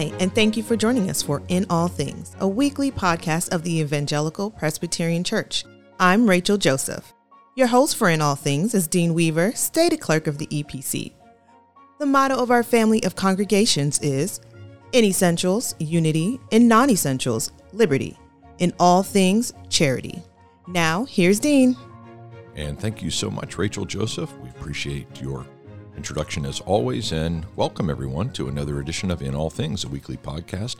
Hi, and thank you for joining us for In All Things, a weekly podcast of the Evangelical Presbyterian Church. I'm Rachel Joseph. Your host for In All Things is Dean Weaver, stated clerk of the EPC. The motto of our family of congregations is In Essentials, Unity, in Non Essentials, Liberty, in All Things, Charity. Now, here's Dean. And thank you so much, Rachel Joseph. We appreciate your introduction as always, and welcome everyone to another edition of In All Things, a weekly podcast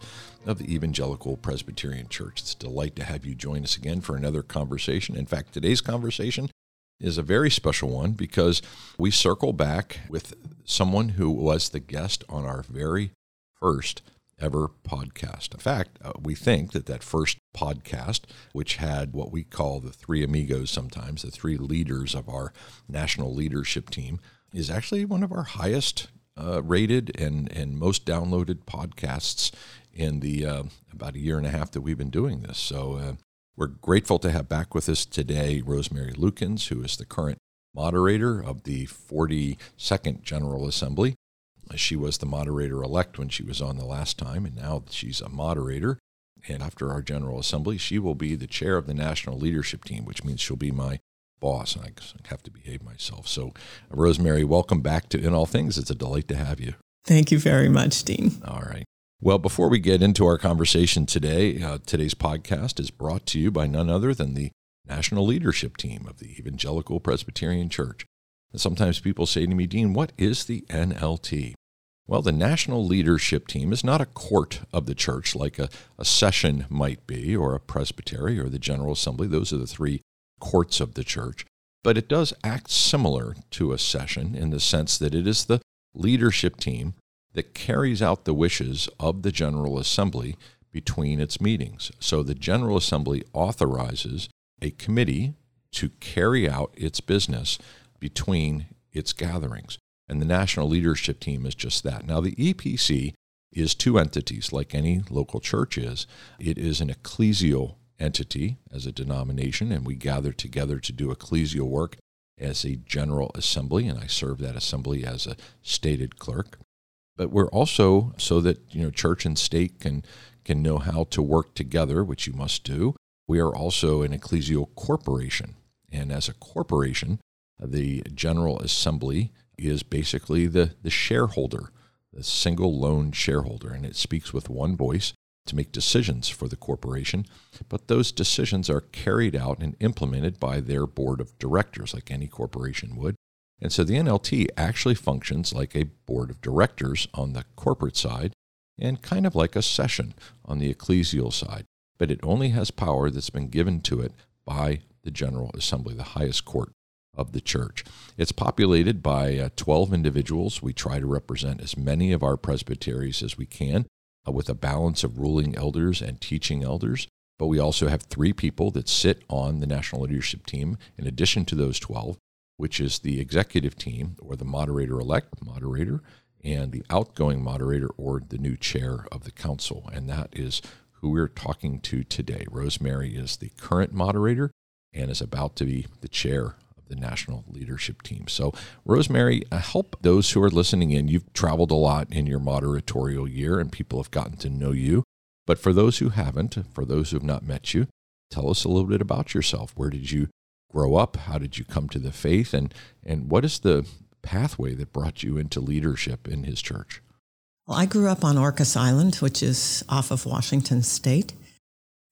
of the Evangelical Presbyterian Church. It's a delight to have you join us again for another conversation. In fact, today's conversation is a very special one because we circle back with someone who was the guest on our very first ever podcast. In fact, uh, we think that that first podcast, which had what we call the three amigos sometimes, the three leaders of our national leadership team, is actually one of our highest uh, rated and, and most downloaded podcasts in the uh, about a year and a half that we've been doing this. So uh, we're grateful to have back with us today Rosemary Lukens, who is the current moderator of the 42nd General Assembly. She was the moderator elect when she was on the last time, and now she's a moderator. And after our General Assembly, she will be the chair of the National Leadership Team, which means she'll be my boss, and I have to behave myself. So, Rosemary, welcome back to In All Things. It's a delight to have you. Thank you very much, Dean. All right. Well, before we get into our conversation today, uh, today's podcast is brought to you by none other than the National Leadership Team of the Evangelical Presbyterian Church. And sometimes people say to me, Dean, what is the NLT? Well, the National Leadership Team is not a court of the church like a, a session might be, or a presbytery, or the General Assembly. Those are the three courts of the church, but it does act similar to a session in the sense that it is the leadership team that carries out the wishes of the General Assembly between its meetings. So the General Assembly authorizes a committee to carry out its business between its gatherings. And the National Leadership Team is just that. Now, the EPC is two entities, like any local church is. It is an ecclesial entity as a denomination, and we gather together to do ecclesial work as a general assembly, and I serve that assembly as a stated clerk. But we're also so that you know church and state can can know how to work together, which you must do. We are also an ecclesial corporation, and as a corporation, the general assembly is basically the the shareholder, the single lone shareholder, and it speaks with one voice to make decisions for the corporation, but those decisions are carried out and implemented by their board of directors, like any corporation would. And so the NLT actually functions like a board of directors on the corporate side and kind of like a session on the ecclesial side, but it only has power that's been given to it by the General Assembly, the highest court of the church. It's populated by uh, 12 individuals. We try to represent as many of our presbyteries as we can uh, with a balance of ruling elders and teaching elders. But we also have three people that sit on the national leadership team in addition to those 12, which is the executive team or the moderator elect, moderator, and the outgoing moderator or the new chair of the council. And that is who we're talking to today. Rosemary is the current moderator and is about to be the chair the national leadership team. So, Rosemary, uh, help those who are listening in. You've traveled a lot in your moderatorial year and people have gotten to know you. But for those who haven't, for those who have not met you, tell us a little bit about yourself. Where did you grow up? How did you come to the faith? And, and what is the pathway that brought you into leadership in his church? Well, I grew up on Orcas Island, which is off of Washington State.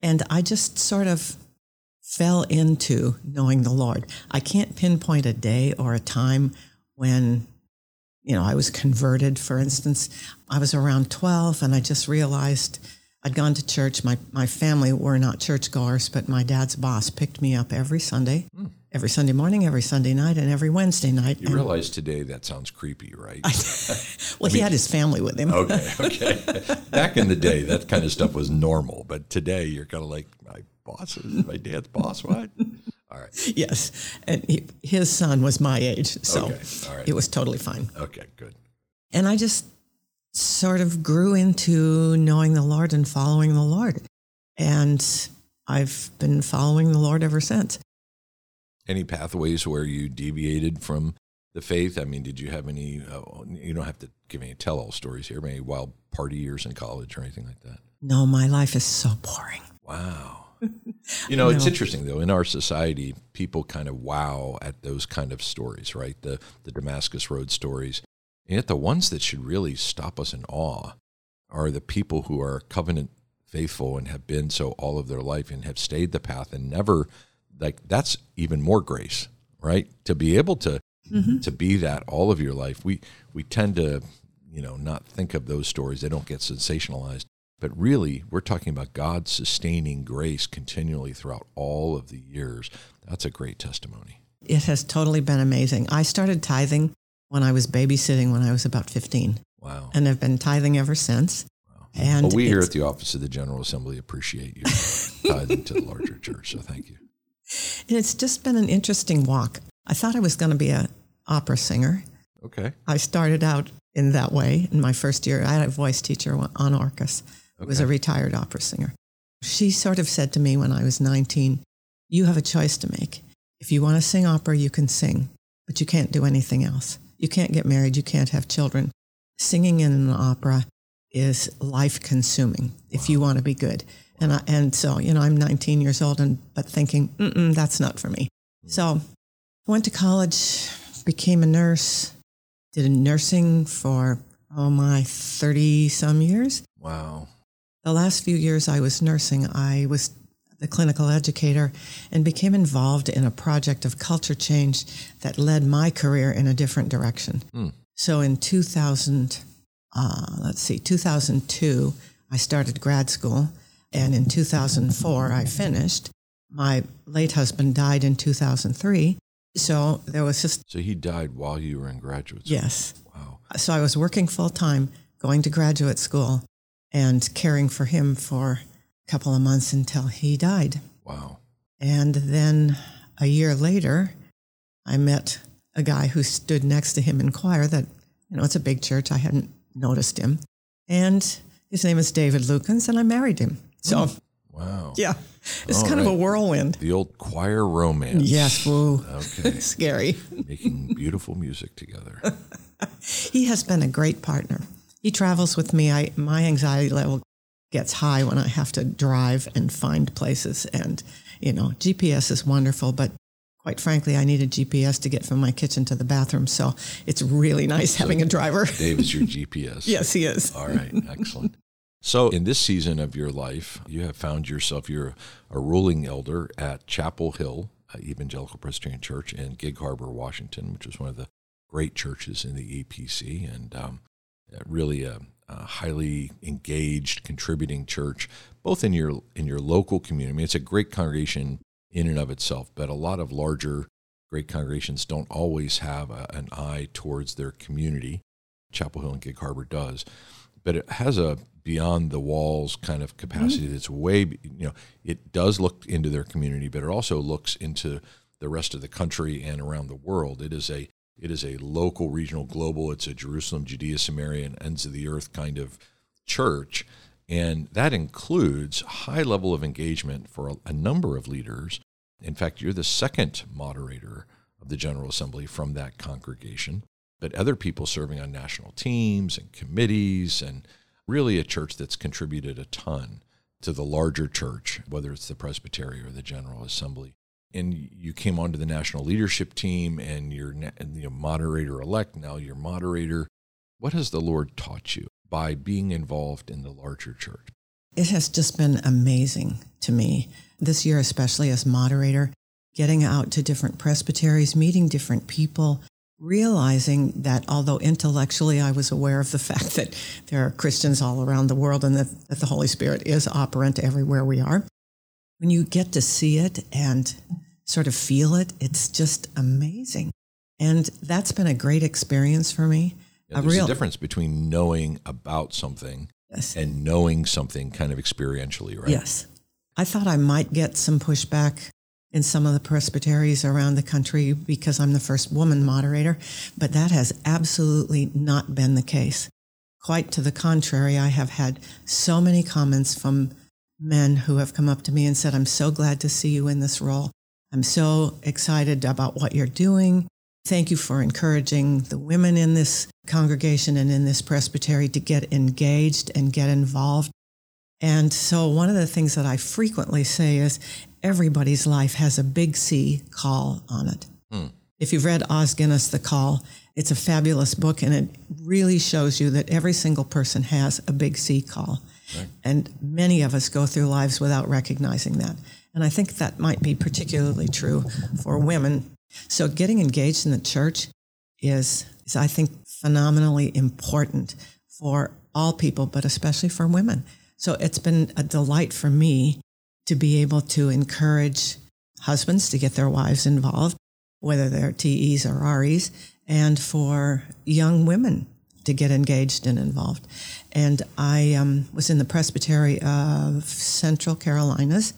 And I just sort of fell into knowing the Lord. I can't pinpoint a day or a time when, you know, I was converted. For instance, I was around 12 and I just realized I'd gone to church. My, my family were not churchgoers, but my dad's boss picked me up every Sunday, mm. every Sunday morning, every Sunday night, and every Wednesday night. You and realize today that sounds creepy, right? I, well, I mean, he had his family with him. okay, okay. Back in the day, that kind of stuff was normal, but today you're kind of like, my boss is my dad's boss. What? All right. Yes, and he, his son was my age, so okay. All right. it was totally fine. Okay, good. And I just sort of grew into knowing the Lord and following the Lord, and I've been following the Lord ever since. Any pathways where you deviated from the faith? I mean, did you have any? Uh, you don't have to give any tell-all stories here. Any wild party years in college or anything like that? No, my life is so boring. Wow. You know, it's interesting though. In our society, people kind of wow at those kind of stories, right? The the Damascus Road stories. And yet, the ones that should really stop us in awe are the people who are covenant faithful and have been so all of their life and have stayed the path and never like that's even more grace, right? To be able to mm-hmm. to be that all of your life. We we tend to, you know, not think of those stories. They don't get sensationalized. But really, we're talking about God's sustaining grace continually throughout all of the years. That's a great testimony. It has totally been amazing. I started tithing when I was babysitting when I was about 15, Wow. and have been tithing ever since. Wow. And well, we here at the Office of the General Assembly appreciate you tithing to the larger church. So thank you. and it's just been an interesting walk. I thought I was going to be a opera singer. Okay. I started out in that way in my first year. I had a voice teacher on Orcas, who was a retired opera singer. She sort of said to me when I was 19, You have a choice to make. If you want to sing opera, you can sing, but you can't do anything else. You can't get married, you can't have children. Singing in an opera is life consuming if you want to be good. And, I, and so, you know, I'm 19 years old, and but thinking, Mm-mm, that's not for me. Mm. So I went to college, became a nurse, did nursing for, oh my, 30 some years. Wow. The last few years I was nursing, I was the clinical educator and became involved in a project of culture change that led my career in a different direction. Hmm. So in 2000, uh, let's see, 2002, I started grad school. And in 2004, I finished. My late husband died in 2003. So there was just, So he died while you were in graduate school. yes. Wow. So I was working full time, going to graduate school, and caring for him for a couple of months until he died. Wow. And then a year later, I met a guy who stood next to him in choir that, you know, it's a big church. I hadn't noticed him. And his name is David Lukens, and I married him. So, oh, Wow. yeah, it's All kind of a whirlwind. The old choir romance. Yes, woo. Okay. Scary. Making beautiful music together. He has been a great partner. He travels with me. I my anxiety level gets high when I have to drive and find places. And you know, GPS is wonderful, but quite frankly, I need a GPS to get from my kitchen to the bathroom. So it's really nice having a driver. Dave is your GPS. yes, he is. All right, excellent. So, in this season of your life, you have found yourself, you're a ruling elder at Chapel Hill uh, Evangelical Presbyterian Church in Gig Harbor, Washington, which is one of the great churches in the EPC and um, really a, a highly engaged, contributing church, both in your in your local community. I mean, it's a great congregation in and of itself, but a lot of larger, great congregations don't always have a, an eye towards their community. Chapel Hill and Gig Harbor does, but it has a beyond the walls kind of capacity mm-hmm. that's way, you know, it does look into their community, but it also looks into the rest of the country and around the world. It is a it is a local, regional, global. It's a Jerusalem, Judea, Samaria, and ends of the earth kind of church, and that includes high level of engagement for a, a number of leaders. In fact, you're the second moderator of the General Assembly from that congregation but other people serving on national teams and committees, and really a church that's contributed a ton to the larger church, whether it's the presbytery or the General Assembly. And you came onto the national leadership team, and you're the moderator elect. Now you're moderator. What has the Lord taught you by being involved in the larger church? It has just been amazing to me this year, especially as moderator, getting out to different presbyteries, meeting different people, realizing that although intellectually I was aware of the fact that there are Christians all around the world and that, that the Holy Spirit is operant everywhere we are, when you get to see it and sort of feel it, it's just amazing. And that's been a great experience for me. Yeah, a there's real a difference between knowing about something Yes. and knowing something kind of experientially, right? Yes. I thought I might get some pushback in some of the presbyteries around the country because I'm the first woman moderator, but that has absolutely not been the case. Quite to the contrary, I have had so many comments from men who have come up to me and said, I'm so glad to see you in this role. I'm so excited about what you're doing. Thank you for encouraging the women in this congregation and in this presbytery to get engaged and get involved. And so, one of the things that I frequently say is everybody's life has a big C call on it. Hmm. If you've read Os Guinness, The Call, it's a fabulous book and it really shows you that every single person has a big C call. Right. And many of us go through lives without recognizing that. And I think that might be particularly true for women. So getting engaged in the church is, is I think, phenomenally important for all people, but especially for women. So it's been a delight for me to be able to encourage husbands to get their wives involved, whether they're TEs or REs, and for young women to get engaged and involved. And I um, was in the Presbytery of Central Carolinas.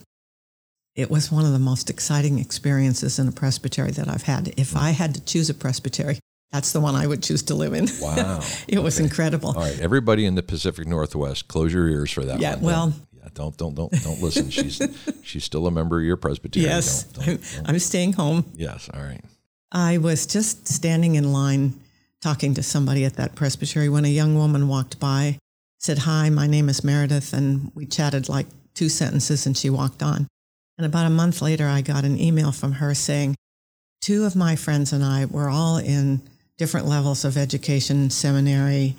It was one of the most exciting experiences in a presbytery that I've had. If I had to choose a presbytery, that's the one I would choose to live in. Wow. it was okay. incredible. All right, everybody in the Pacific Northwest, close your ears for that yeah, one. well, yeah, don't don't don't don't listen. She's she's still a member of your presbytery. Yes. Don't, don't, don't. I'm staying home. Yes, all right. I was just standing in line talking to somebody at that presbytery when a young woman walked by, said, Hi, my name is Meredith. And we chatted like two sentences and she walked on. And about a month later, I got an email from her saying, Two of my friends and I were all in different levels of education, seminary.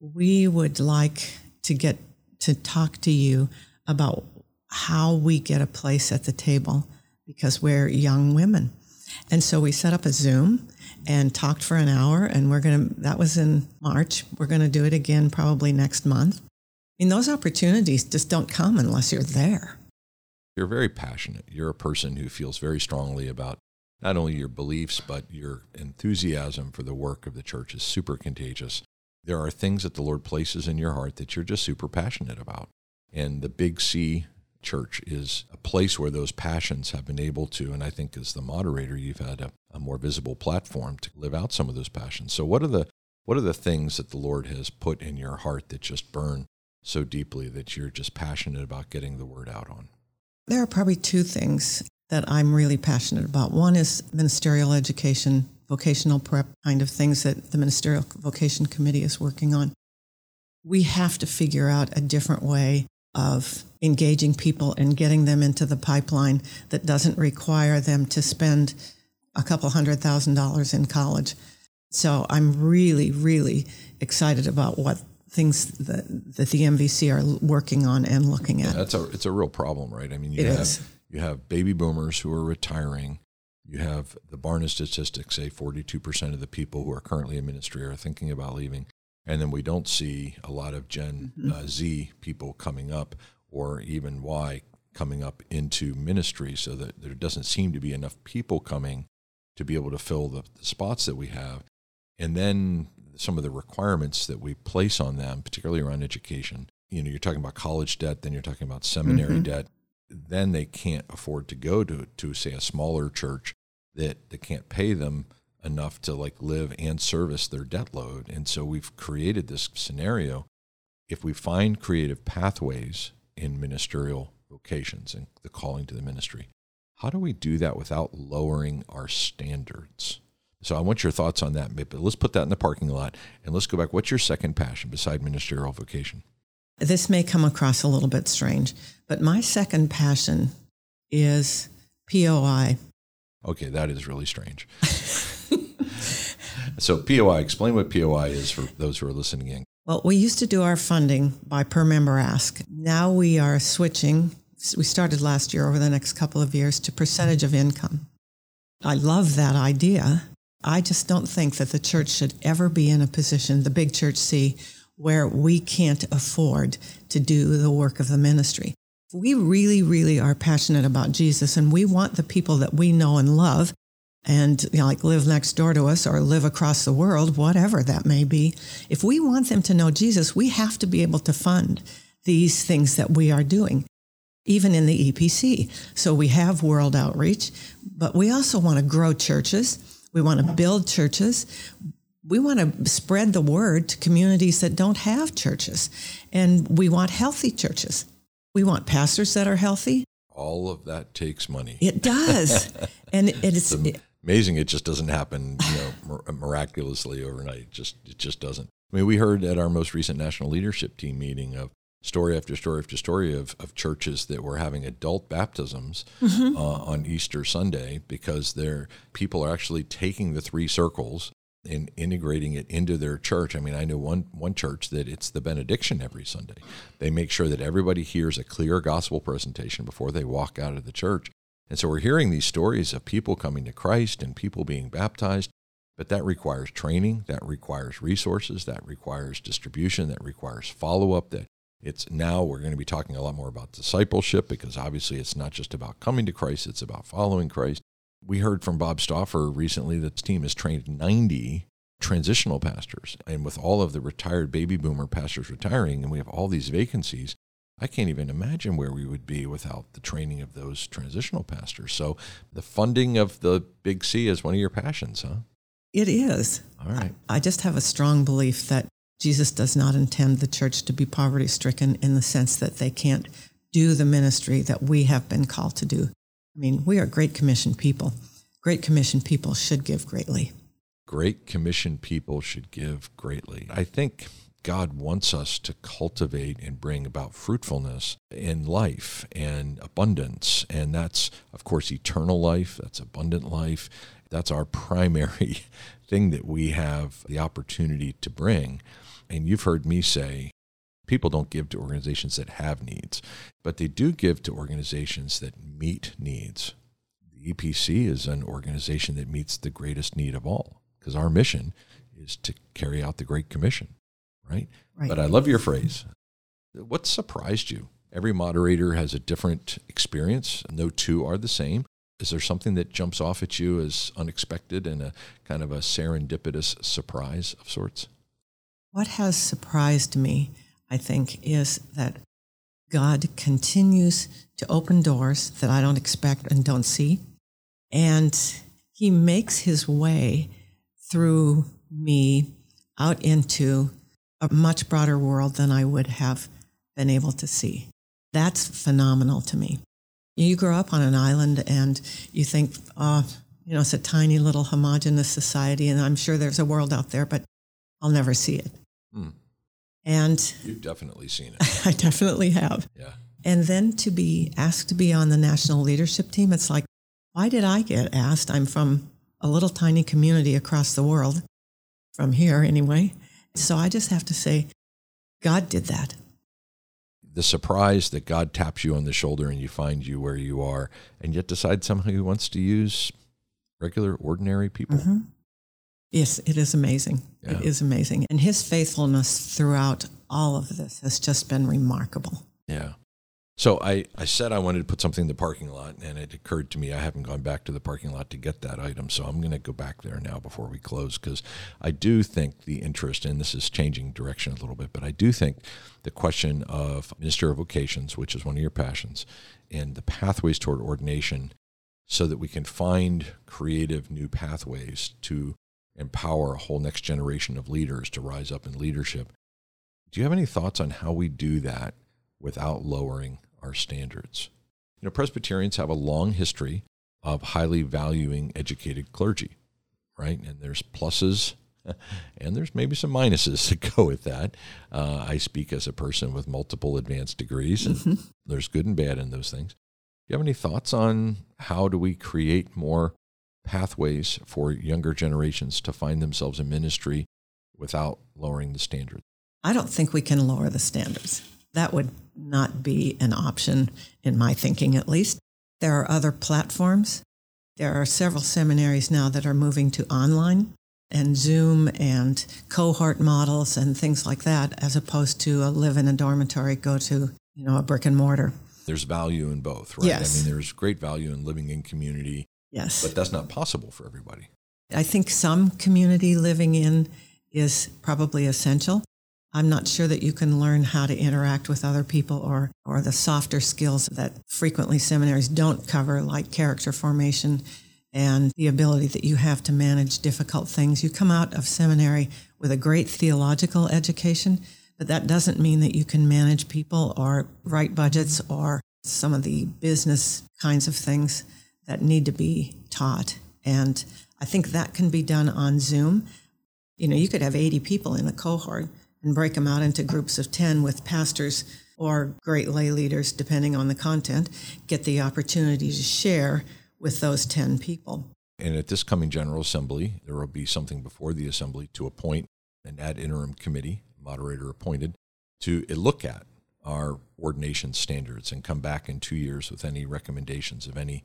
We would like to get to talk to you about how we get a place at the table because we're young women. And so we set up a Zoom and talked for an hour and we're going to that was in March. We're going to do it again probably next month. I mean those opportunities just don't come unless you're there. You're very passionate. You're a person who feels very strongly about not only your beliefs but your enthusiasm for the work of the church is super contagious. There are things that the Lord places in your heart that you're just super passionate about. And the big C church is a place where those passions have been able to, and I think as the moderator, you've had a, a, more visible platform to live out some of those passions. So what are the what are the things that the Lord has put in your heart that just burn so deeply that you're just passionate about getting the word out on? There are probably two things that I'm really passionate about. One is ministerial education, vocational prep kind of things that the Ministerial Vocation Committee is working on. We have to figure out a different way of engaging people and getting them into the pipeline that doesn't require them to spend a couple hundred thousand dollars in college. So I'm really, really excited about what things that, that the MVC are working on and looking at. Yeah, that's a it's a real problem, right? I mean, you it have is. you have baby boomers who are retiring. You have the Barna statistics say 42% of the people who are currently in ministry are thinking about leaving and then we don't see a lot of Gen mm-hmm. uh, Z people coming up or even Y coming up into ministry so that there doesn't seem to be enough people coming to be able to fill the, the spots that we have. And then some of the requirements that we place on them, particularly around education. You know, you're talking about college debt, then you're talking about seminary mm-hmm. debt. Then they can't afford to go to, to say, a smaller church that, that can't pay them enough to like live and service their debt load. And so we've created this scenario. If we find creative pathways in ministerial vocations and the calling to the ministry, how do we do that without lowering our standards? So I want your thoughts on that. But let's put that in the parking lot and let's go back. What's your second passion beside ministerial vocation? This may come across a little bit strange, but my second passion is POI. Okay, that is really strange. So POI, explain what POI is for those who are listening in. Well, we used to do our funding by per member ask. Now we are switching. We started last year over the next couple of years to percentage of income. I love that idea. I just don't think that the church should ever be in a position, the big church see, where we can't afford to do the work of the ministry. We really, really are passionate about Jesus and we want the people that we know and love and you know, like live next door to us or live across the world, whatever that may be. If we want them to know Jesus, we have to be able to fund these things that we are doing, even in the EPC. So we have world outreach, but we also want to grow churches. We want to build churches. We want to spread the word to communities that don't have churches. And we want healthy churches. We want pastors that are healthy. All of that takes money. It does. and it's, the, amazing. It just doesn't happen, you know, miraculously overnight. It just it just doesn't. I mean, we heard at our most recent national leadership team meeting of story after story after story of, of churches that were having adult baptisms mm-hmm. uh, on Easter Sunday because their people are actually taking the three circles and integrating it into their church. I mean, I know one one church that it's the benediction every Sunday. They make sure that everybody hears a clear gospel presentation before they walk out of the church. And so we're hearing these stories of people coming to Christ and people being baptized, but that requires training, that requires resources, that requires distribution, that requires follow-up, that it's now we're going to be talking a lot more about discipleship because obviously it's not just about coming to Christ, it's about following Christ. We heard from Bob Stauffer recently that the team has trained 90 transitional pastors. And with all of the retired baby boomer pastors retiring, and we have all these vacancies, I can't even imagine where we would be without the training of those transitional pastors. So the funding of the Big C is one of your passions, huh? It is. All right. I just have a strong belief that Jesus does not intend the church to be poverty stricken in the sense that they can't do the ministry that we have been called to do. I mean, we are Great Commission people. Great Commission people should give greatly. Great Commission people should give greatly. I think God wants us to cultivate and bring about fruitfulness in life and abundance. And that's, of course, eternal life, that's abundant life. That's our primary thing that we have the opportunity to bring. And you've heard me say, people don't give to organizations that have needs, but they do give to organizations that meet needs. The EPC is an organization that meets the greatest need of all because our mission is to carry out the Great Commission, right? right? But I love your phrase. What surprised you? Every moderator has a different experience. No two are the same. Is there something that jumps off at you as unexpected and a kind of a serendipitous surprise of sorts? What has surprised me, I think, is that God continues to open doors that I don't expect and don't see. And He makes His way through me out into a much broader world than I would have been able to see. That's phenomenal to me. You grow up on an island and you think, oh, you know, it's a tiny little homogenous society, and I'm sure there's a world out there, but I'll never see it. Mm. And you've definitely seen it. I definitely have. Yeah. And then to be asked to be on the national leadership team, it's like, why did I get asked? I'm from a little tiny community across the world, from here anyway. So I just have to say, God did that. The surprise that God taps you on the shoulder and you find you where you are, and yet decide somehow He wants to use regular, ordinary people. Mm-hmm. Yes, it is amazing. Yeah. It is amazing. And his faithfulness throughout all of this has just been remarkable. Yeah. So I, I said I wanted to put something in the parking lot, and it occurred to me I haven't gone back to the parking lot to get that item. So I'm going to go back there now before we close because I do think the interest, and this is changing direction a little bit, but I do think the question of Minister of Vocations, which is one of your passions, and the pathways toward ordination so that we can find creative new pathways to empower a whole next generation of leaders to rise up in leadership. Do you have any thoughts on how we do that without lowering our standards? You know, Presbyterians have a long history of highly valuing educated clergy, right? And there's pluses and there's maybe some minuses that go with that. Uh, I speak as a person with multiple advanced degrees, and mm-hmm. there's good and bad in those things. Do you have any thoughts on how do we create more pathways for younger generations to find themselves in ministry without lowering the standards? I don't think we can lower the standards. That would not be an option in my thinking, at least. There are other platforms. There are several seminaries now that are moving to online and Zoom and cohort models and things like that, as opposed to a live in a dormitory, go to you know a brick and mortar. There's value in both, right? Yes. I mean, there's great value in living in community Yes. But that's not possible for everybody. I think some community living in is probably essential. I'm not sure that you can learn how to interact with other people or, or the softer skills that frequently seminaries don't cover, like character formation and the ability that you have to manage difficult things. You come out of seminary with a great theological education, but that doesn't mean that you can manage people or write budgets or some of the business kinds of things that need to be taught And I think that can be done on Zoom. You know, you could have 80 people in a cohort and break them out into groups of 10 with pastors or great lay leaders, depending on the content, get the opportunity to share with those 10 people. And at this coming General Assembly, there will be something before the Assembly to appoint an ad interim committee, moderator appointed, to look at our ordination standards and come back in two years with any recommendations of any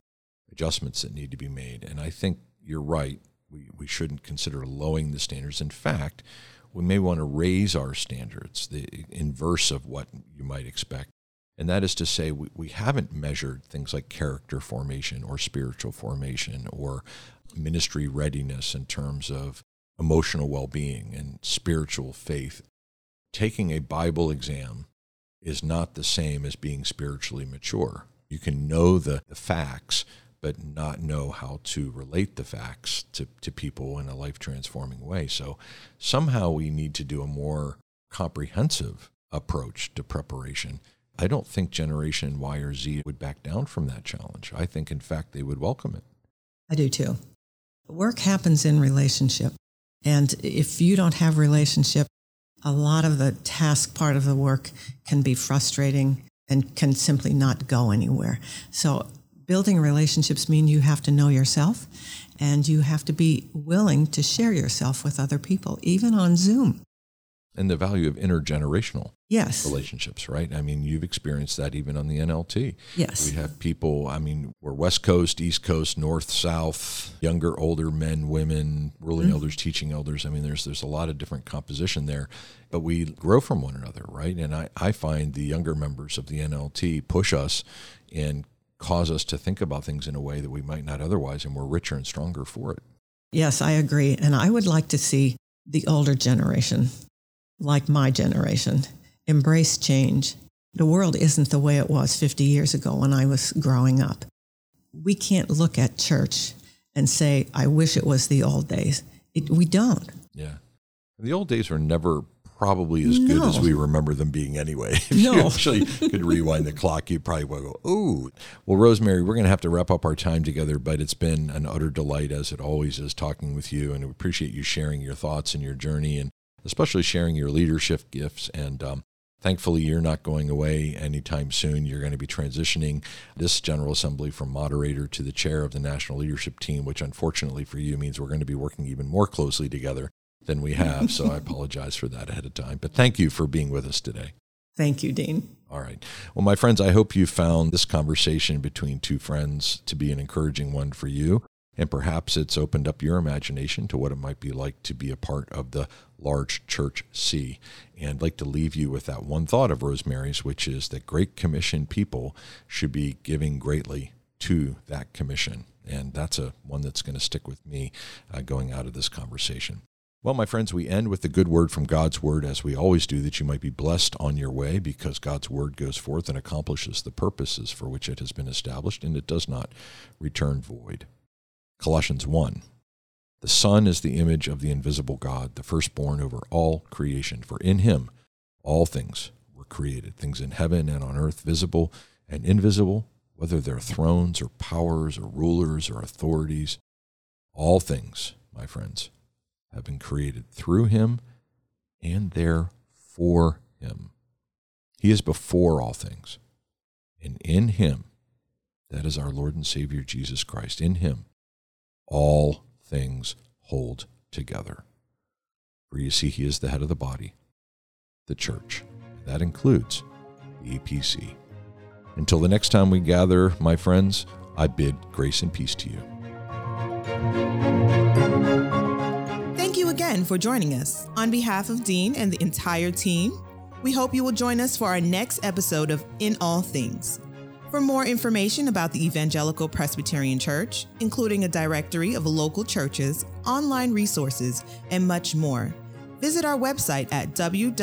adjustments that need to be made. And I think you're right. We, we shouldn't consider lowering the standards. In fact, we may want to raise our standards, the inverse of what you might expect. And that is to say, we, we haven't measured things like character formation or spiritual formation or ministry readiness in terms of emotional well being and spiritual faith. Taking a Bible exam is not the same as being spiritually mature. You can know the, the facts, but not know how to relate the facts to, to people in a life transforming way. So somehow we need to do a more comprehensive approach to preparation. I don't think Generation Y or Z would back down from that challenge. I think, in fact, they would welcome it. I do too. Work happens in relationship. And if you don't have relationship, a lot of the task part of the work can be frustrating and can simply not go anywhere. So building relationships mean you have to know yourself and you have to be willing to share yourself with other people, even on Zoom. And the value of intergenerational yes. relationships, right? I mean, you've experienced that even on the NLT. Yes. We have people, I mean, we're West Coast, East Coast, North, South, younger, older men, women, ruling mm-hmm. elders, teaching elders. I mean, there's there's a lot of different composition there, but we grow from one another, right? And I, I find the younger members of the NLT push us and cause us to think about things in a way that we might not otherwise, and we're richer and stronger for it. Yes, I agree. And I would like to see the older generation, like my generation, embrace change. The world isn't the way it was 50 years ago when I was growing up. We can't look at church and say, I wish it was the old days. It, we don't. Yeah. The old days are never probably as no. good as we remember them being anyway. if no. you actually could rewind the clock, you probably would go, ooh. Well, Rosemary, we're going to have to wrap up our time together, but it's been an utter delight, as it always is, talking with you. And we appreciate you sharing your thoughts and your journey, and especially sharing your leadership gifts. And um, thankfully, you're not going away anytime soon. You're going to be transitioning this General Assembly from moderator to the chair of the National Leadership Team, which unfortunately for you means we're going to be working even more closely together than we have. so I apologize for that ahead of time. But thank you for being with us today. Thank you, Dean. All right. Well, my friends, I hope you found this conversation between two friends to be an encouraging one for you. And perhaps it's opened up your imagination to what it might be like to be a part of the large church C. And I'd like to leave you with that one thought of Rosemary's, which is that Great Commission people should be giving greatly to that commission. And that's a one that's going to stick with me uh, going out of this conversation. Well, my friends, we end with the good word from God's word, as we always do, that you might be blessed on your way, because God's word goes forth and accomplishes the purposes for which it has been established, and it does not return void. Colossians 1. The Son is the image of the invisible God, the firstborn over all creation. For in him all things were created, things in heaven and on earth, visible and invisible, whether they're thrones or powers or rulers or authorities. All things, my friends, have been created through him and there for him. He is before all things. And in him, that is our Lord and Savior Jesus Christ, in him, all things hold together. For you see, he is the head of the body, the church. And That includes the EPC. Until the next time we gather, my friends, I bid grace and peace to you. Again for joining us. On behalf of Dean and the entire team, we hope you will join us for our next episode of In All Things. For more information about the Evangelical Presbyterian Church, including a directory of local churches, online resources, and much more, visit our website at www.epc.org.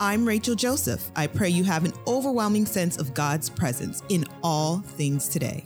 I'm Rachel Joseph. I pray you have an overwhelming sense of God's presence in all things today.